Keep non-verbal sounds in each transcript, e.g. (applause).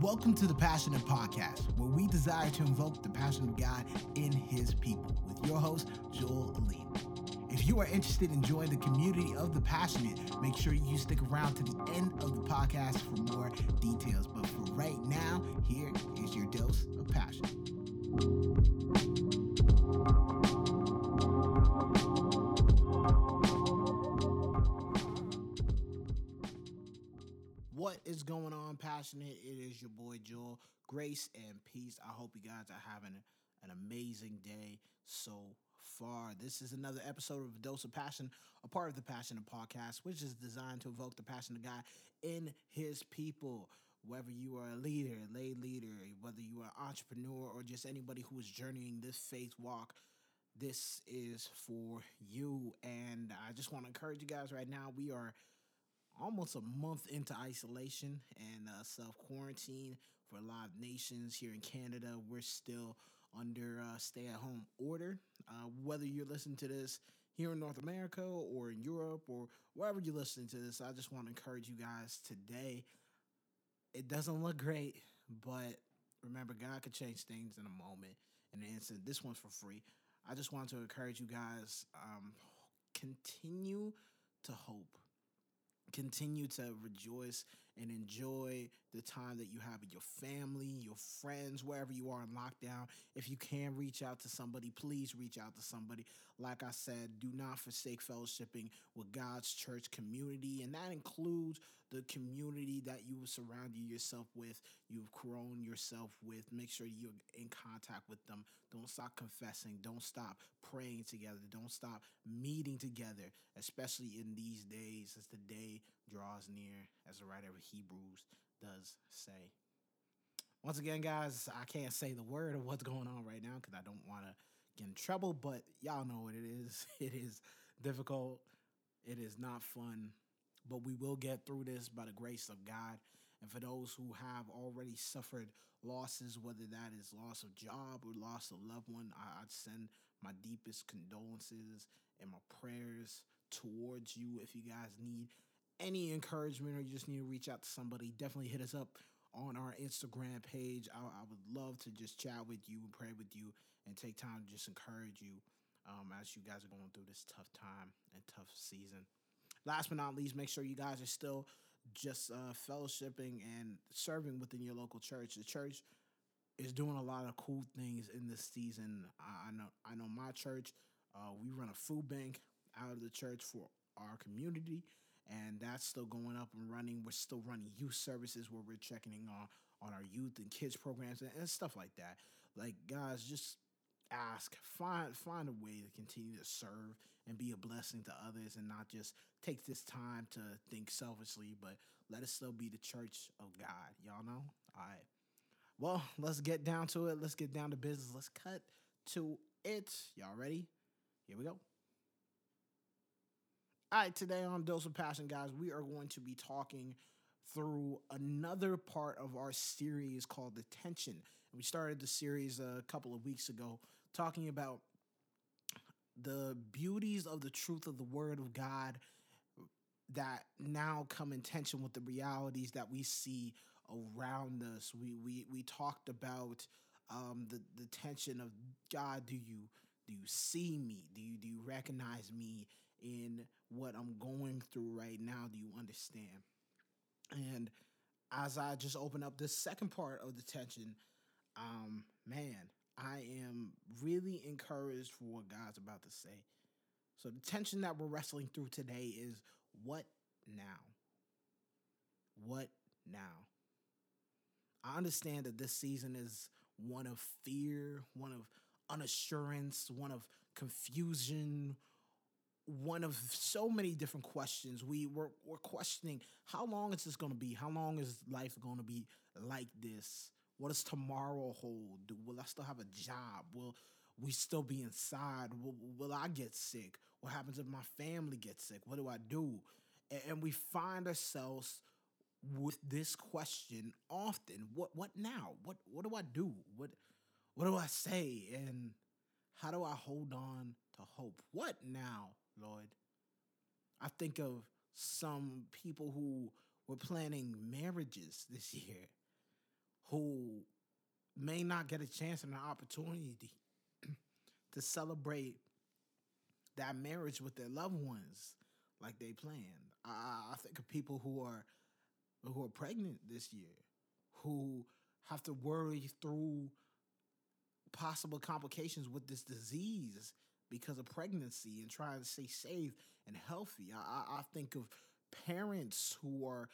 Welcome to the Passionate Podcast, where we desire to invoke the passion of God in His people, with your host, Joel Aline. If you are interested in joining the community of the passionate, make sure you stick around to the end of the podcast for more details. But for right now, here is your dose of passion. What is going on, passionate? It is your boy Joel. Grace and peace. I hope you guys are having an amazing day so far. This is another episode of A Dose of Passion, a part of the Passionate Podcast, which is designed to evoke the passion of God in His people. Whether you are a leader, lay leader, whether you are an entrepreneur, or just anybody who is journeying this faith walk, this is for you. And I just want to encourage you guys right now. We are almost a month into isolation and uh, self quarantine for a lot of nations here in Canada. We're still under uh, stay at home order. Uh, whether you're listening to this here in North America or in Europe or wherever you're listening to this, I just want to encourage you guys today. It doesn't look great, but remember, God could change things in a moment, in an instant. This one's for free. I just want to encourage you guys um, continue to hope continue to rejoice and enjoy the time that you have with your family, your friends, wherever you are in lockdown. If you can reach out to somebody, please reach out to somebody. Like I said, do not forsake fellowshipping with God's church community, and that includes the community that you have surrounded yourself with, you've grown yourself with. Make sure you're in contact with them. Don't stop confessing. Don't stop praying together. Don't stop meeting together, especially in these days as the day draws near, as the writer of Hebrews does say. Once again, guys, I can't say the word of what's going on right now because I don't want to get in trouble, but y'all know what it is. (laughs) It is difficult, it is not fun, but we will get through this by the grace of God. And for those who have already suffered losses, whether that is loss of job or loss of loved one, I, would send my deepest condolences and my prayers towards you. If you guys need any encouragement or you just need to reach out to somebody, definitely hit us up on our Instagram page. I, I would love to just chat with you and pray with you and take time to just encourage you um, as you guys are going through this tough time and tough season. Last but not least, make sure you guys are still just uh, fellowshipping and serving within your local church. The church is doing a lot of cool things in this season. I, know. I know my church. Uh, we run a food bank out of the church for our community and that's still going up and running. We're still running youth services where we're checking on on our youth and kids programs and, and stuff like that. Like guys, just ask, find find a way to continue to serve and be a blessing to others, and not just take this time to think selfishly, but let us still be the church of God. Y'all know, all right. Well, let's get down to it. Let's get down to business. Let's cut to it. Y'all ready? Here we go. All right, today on Dose of Passion, guys, we are going to be talking through another part of our series called The Tension. We started the series a couple of weeks ago talking about the beauties of the truth of the Word of God that now come in tension with the realities that we see around us. We we we talked about um, the the tension of God. Do you do you see me? Do you do you recognize me in what I'm going through right now? Do you understand? And as I just open up this second part of the tension, um, man, I am really encouraged for what God's about to say. So the tension that we're wrestling through today is what now? What now? I understand that this season is one of fear, one of unassurance, one of confusion, one of so many different questions. We were we're questioning how long is this going to be? How long is life going to be like this? What does tomorrow hold? Will I still have a job? Will we still be inside? Will, will I get sick? What happens if my family gets sick? What do I do? And, and we find ourselves with this question often. What what now? What what do I do? What what do I say? And how do I hold on to hope? What now? Lord. I think of some people who were planning marriages this (laughs) year. Who may not get a chance and an opportunity (clears throat) to celebrate that marriage with their loved ones like they planned. I, I think of people who are who are pregnant this year, who have to worry through possible complications with this disease because of pregnancy and trying to stay safe and healthy. I, I think of parents who are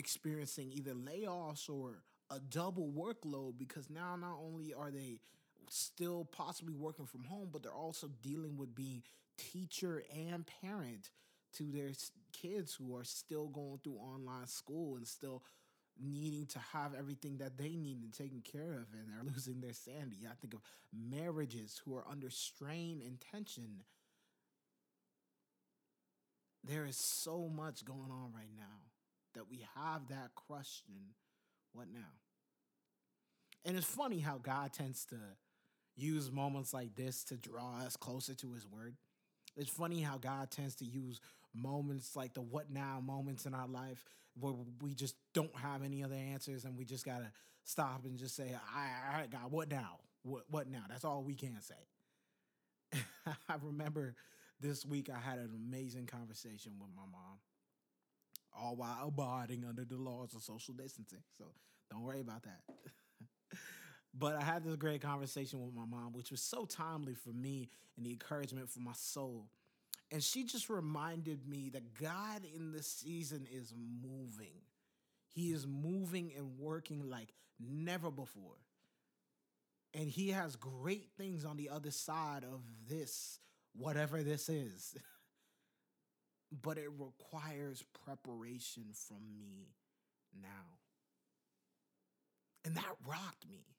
experiencing either layoffs or a double workload because now not only are they still possibly working from home, but they're also dealing with being teacher and parent to their kids who are still going through online school and still needing to have everything that they need and taken care of and they're (laughs) losing their sanity. I think of marriages who are under strain and tension. There is so much going on right now that we have that question what now? And it's funny how God tends to use moments like this to draw us closer to his word. It's funny how God tends to use moments like the what now moments in our life where we just don't have any other answers and we just got to stop and just say, I all right, God, what now? What, what now? That's all we can say. (laughs) I remember this week I had an amazing conversation with my mom, all while abiding under the laws of social distancing. So don't worry about that. (laughs) But I had this great conversation with my mom, which was so timely for me and the encouragement for my soul. And she just reminded me that God in this season is moving. He is moving and working like never before. And he has great things on the other side of this, whatever this is. (laughs) but it requires preparation from me now. And that rocked me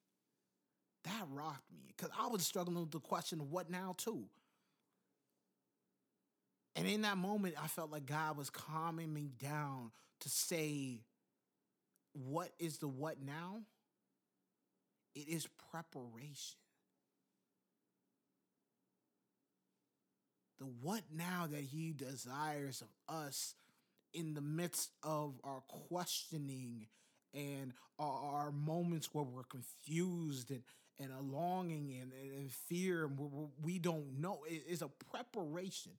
that rocked me because I was struggling with the question what now too. And in that moment, I felt like God was calming me down to say, What is the what now? It is preparation. The what now that He desires of us in the midst of our questioning and our, moments where we're confused and and a longing and, and fear and we don't know. It is a preparation.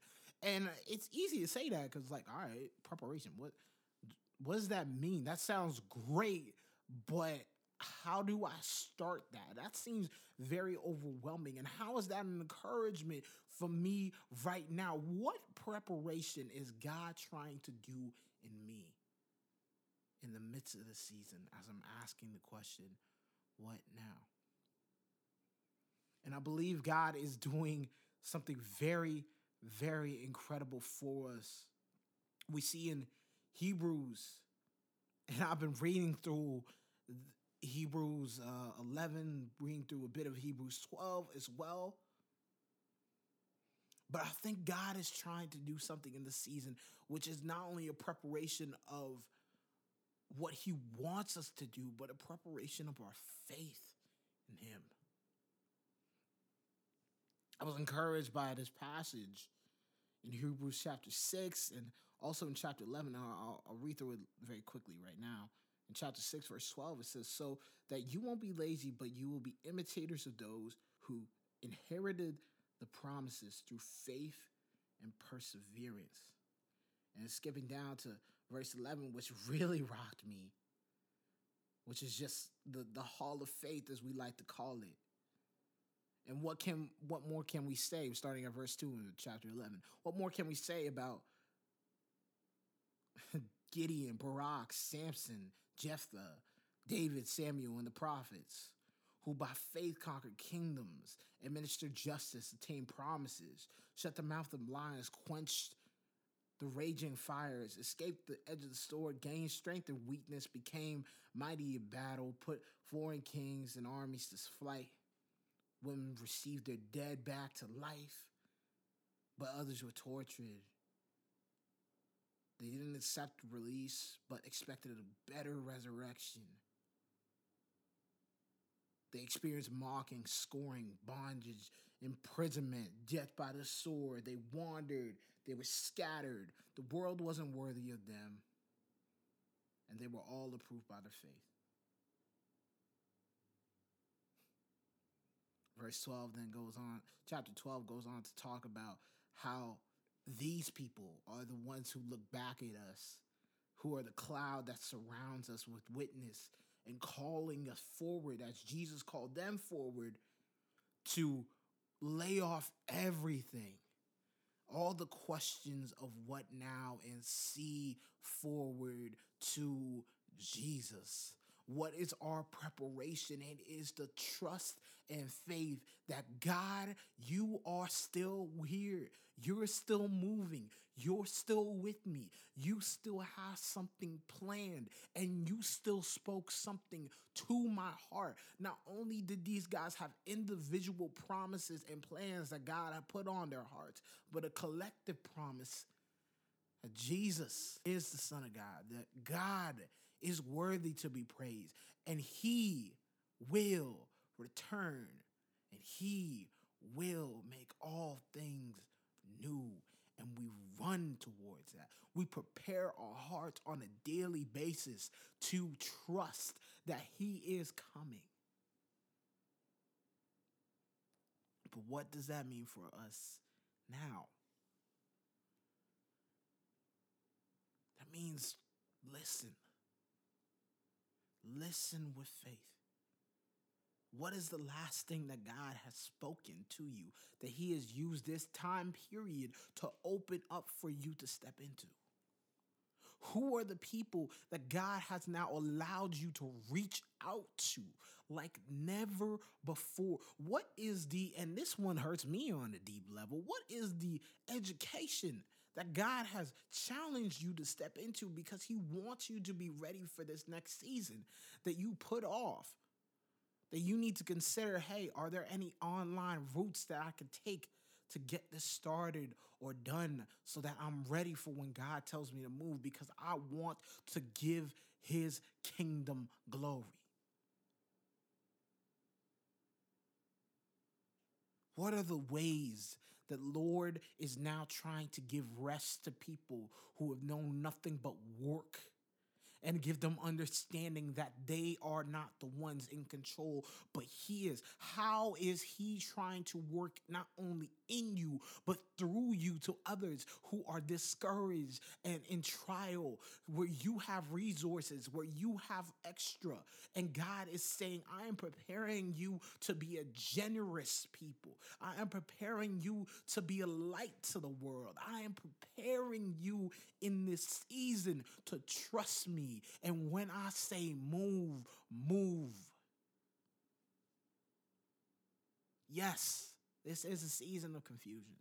And it's easy to say that because like all right preparation what what does that mean? That sounds great but how do i start that? That seems very overwhelming. And how is that an encouragement for me right now? What preparation is god trying to do in me in the midst of the season as i'm asking the question what now? And I believe God is doing something very, very incredible for us. We see in Hebrews, and I've been reading through Hebrews uh, 11, reading through a bit of Hebrews 12 as well. But I think God is trying to do something in the season, which is not only a preparation of what He wants us to do, but a preparation of our faith in Him. I was encouraged by this passage in Hebrews chapter 6 and also in chapter 11. I'll, I'll, read through it very quickly right now. In chapter 6, verse 12, it says, So that you won't be lazy, but you will be imitators of those who inherited the promises through faith and perseverance. And skipping down to verse 11, which really rocked me, which is just the, the hall of faith, as we like to call it. And what can what more can we say? Starting at verse two in chapter eleven. What more can we say about (laughs) Gideon, Barak, Samson, Jephthah, David, Samuel, and the prophets, who by faith conquered kingdoms, administered justice, attained promises, shut the mouth of lions, quenched the raging fires, escaped the edge of the sword, gained strength and weakness, became mighty in battle, put foreign kings and armies to flight Women received their dead back to life, but others were tortured. They didn't accept release, but expected a better resurrection. They experienced mocking, scoring, bondage, imprisonment, death by the sword. They wandered. They were scattered. The world wasn't worthy of them. And they were all approved by their faith. Verse 12 then goes on, chapter 12 goes on to talk about how these people are the ones who look back at us, who are the cloud that surrounds us with witness and calling us forward as Jesus called them forward to lay off everything, all the questions of what now, and see forward to Jesus. What is our preparation? It is the trust and faith that God, you are still here. You're still moving. You're still with me. You still have something planned and you still spoke something to my heart. Not only did these guys have individual promises and plans that God had put on their hearts, but a collective promise that Jesus is the Son of God, that God is worthy to be praised, and He will return and He will make all things new and we run towards that. We prepare our hearts on a daily basis to trust that He is coming. But what does that mean for us now? That means listen. Listen with faith. What is the last thing that God has spoken to you that He has used this time period to open up for you to step into? Who are the people that God has now allowed you to reach out to like never before? What is the, and this one hurts me on a deep level, what is the education that God has challenged you to step into because He wants you to be ready for this next season that you put off? that you need to consider hey, are there any online routes that I could take to get this started or done so that I'm ready for when God tells me to move because I want to give his kingdom glory. What are the ways that Lord is now trying to give rest to people who have known nothing but work and give them understanding that they are not the ones in control, but He is. How is He trying to work not only in you, but through you to others who are discouraged and in trial, where you have resources, where you have extra. And God is saying, I am preparing you to be a generous people. I am preparing you to be a light to the world. I am preparing you in this season to trust me. And when I say move, move. Yes, this is a season of confusion.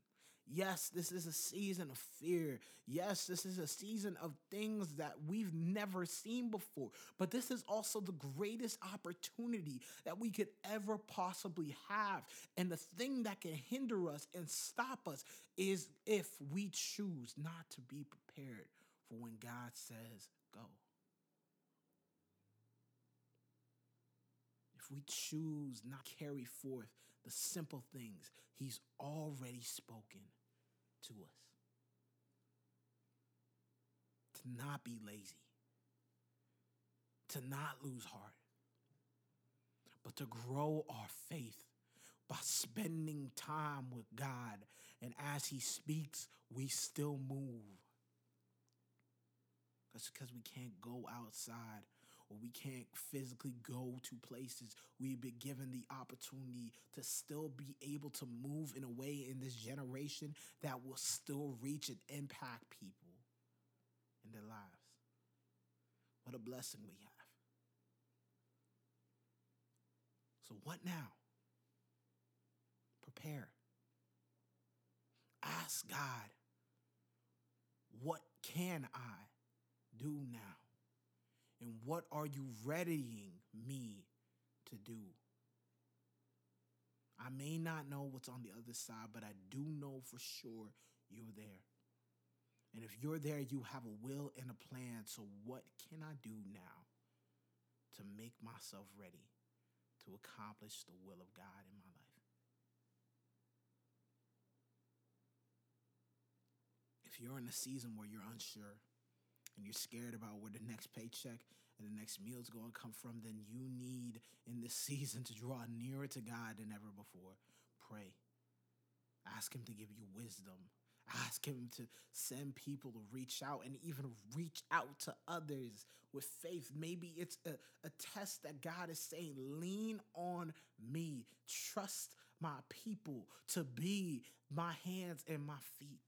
Yes, this is a season of fear. Yes, this is a season of things that we've never seen before. But this is also the greatest opportunity that we could ever possibly have. And the thing that can hinder us and stop us is if we choose not to be prepared for when God says go. If we choose not carry forth the simple things he's already spoken to us. To not be lazy, to not lose heart, but to grow our faith by spending time with God. And as He speaks, we still move. That's because we can't go outside or we can't physically go to places, we've been given the opportunity to still be able to move in a way in this generation that will still reach and impact people in their lives. What a blessing we have. So, what now? Prepare. Ask God, what can I do now? And what are you readying me to do? I may not know what's on the other side, but I do know for sure you're there. And if you're there, you have a will and a plan. So, what can I do now to make myself ready to accomplish the will of God in my life? If you're in a season where you're unsure, and you're scared about where the next paycheck and the next meal is going to come from, then you need in this (laughs) season to draw nearer to God than ever before. Pray. Ask Him to give you wisdom. Ask Him to send people to reach out and even reach out to others with faith. Maybe it's a, a test that God is saying, lean on me, trust my people to be my hands and my feet.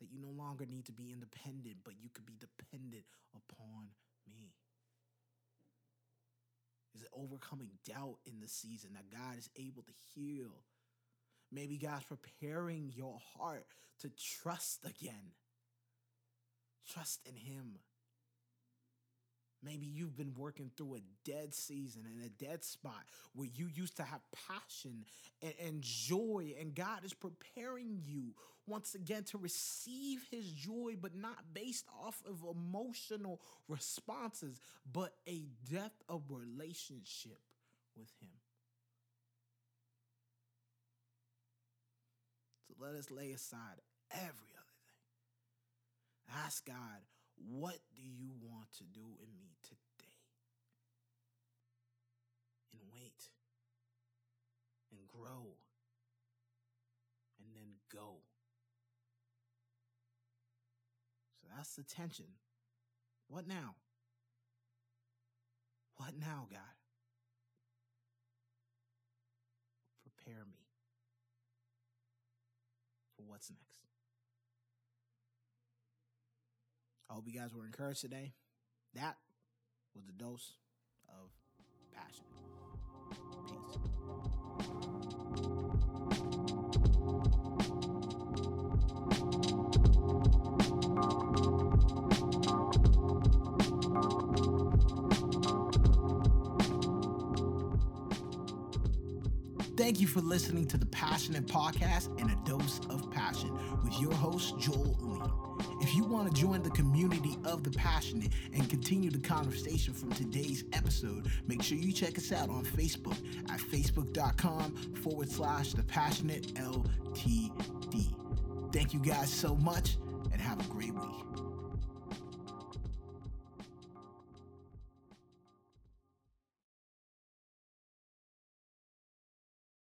That you no longer need to be independent, but you could be dependent upon me. Is it overcoming doubt in the season that God is able to heal? Maybe God's preparing your heart to trust again. Trust in Him. Maybe you've been working through a dead season and a dead spot where you used to have passion and, and, joy, and God is preparing you once again to receive His joy, but not based off of emotional responses, but a depth of relationship with Him. So let us lay aside every other thing. Ask God, what do you want to do in me today? And wait and grow and then go. So that's the tension. What now? What now, God? Prepare me for what's next. I hope you guys were encouraged today. That was a dose of passion. Peace. Thank you for listening to the Passionate Podcast and a Dose of Passion with your host, Joel Lean. If you want to join the community of the passionate and continue the conversation from today's episode, make sure you check us out on Facebook at facebook.com forward slash the passionate LTD. Thank you guys so much and have a great week.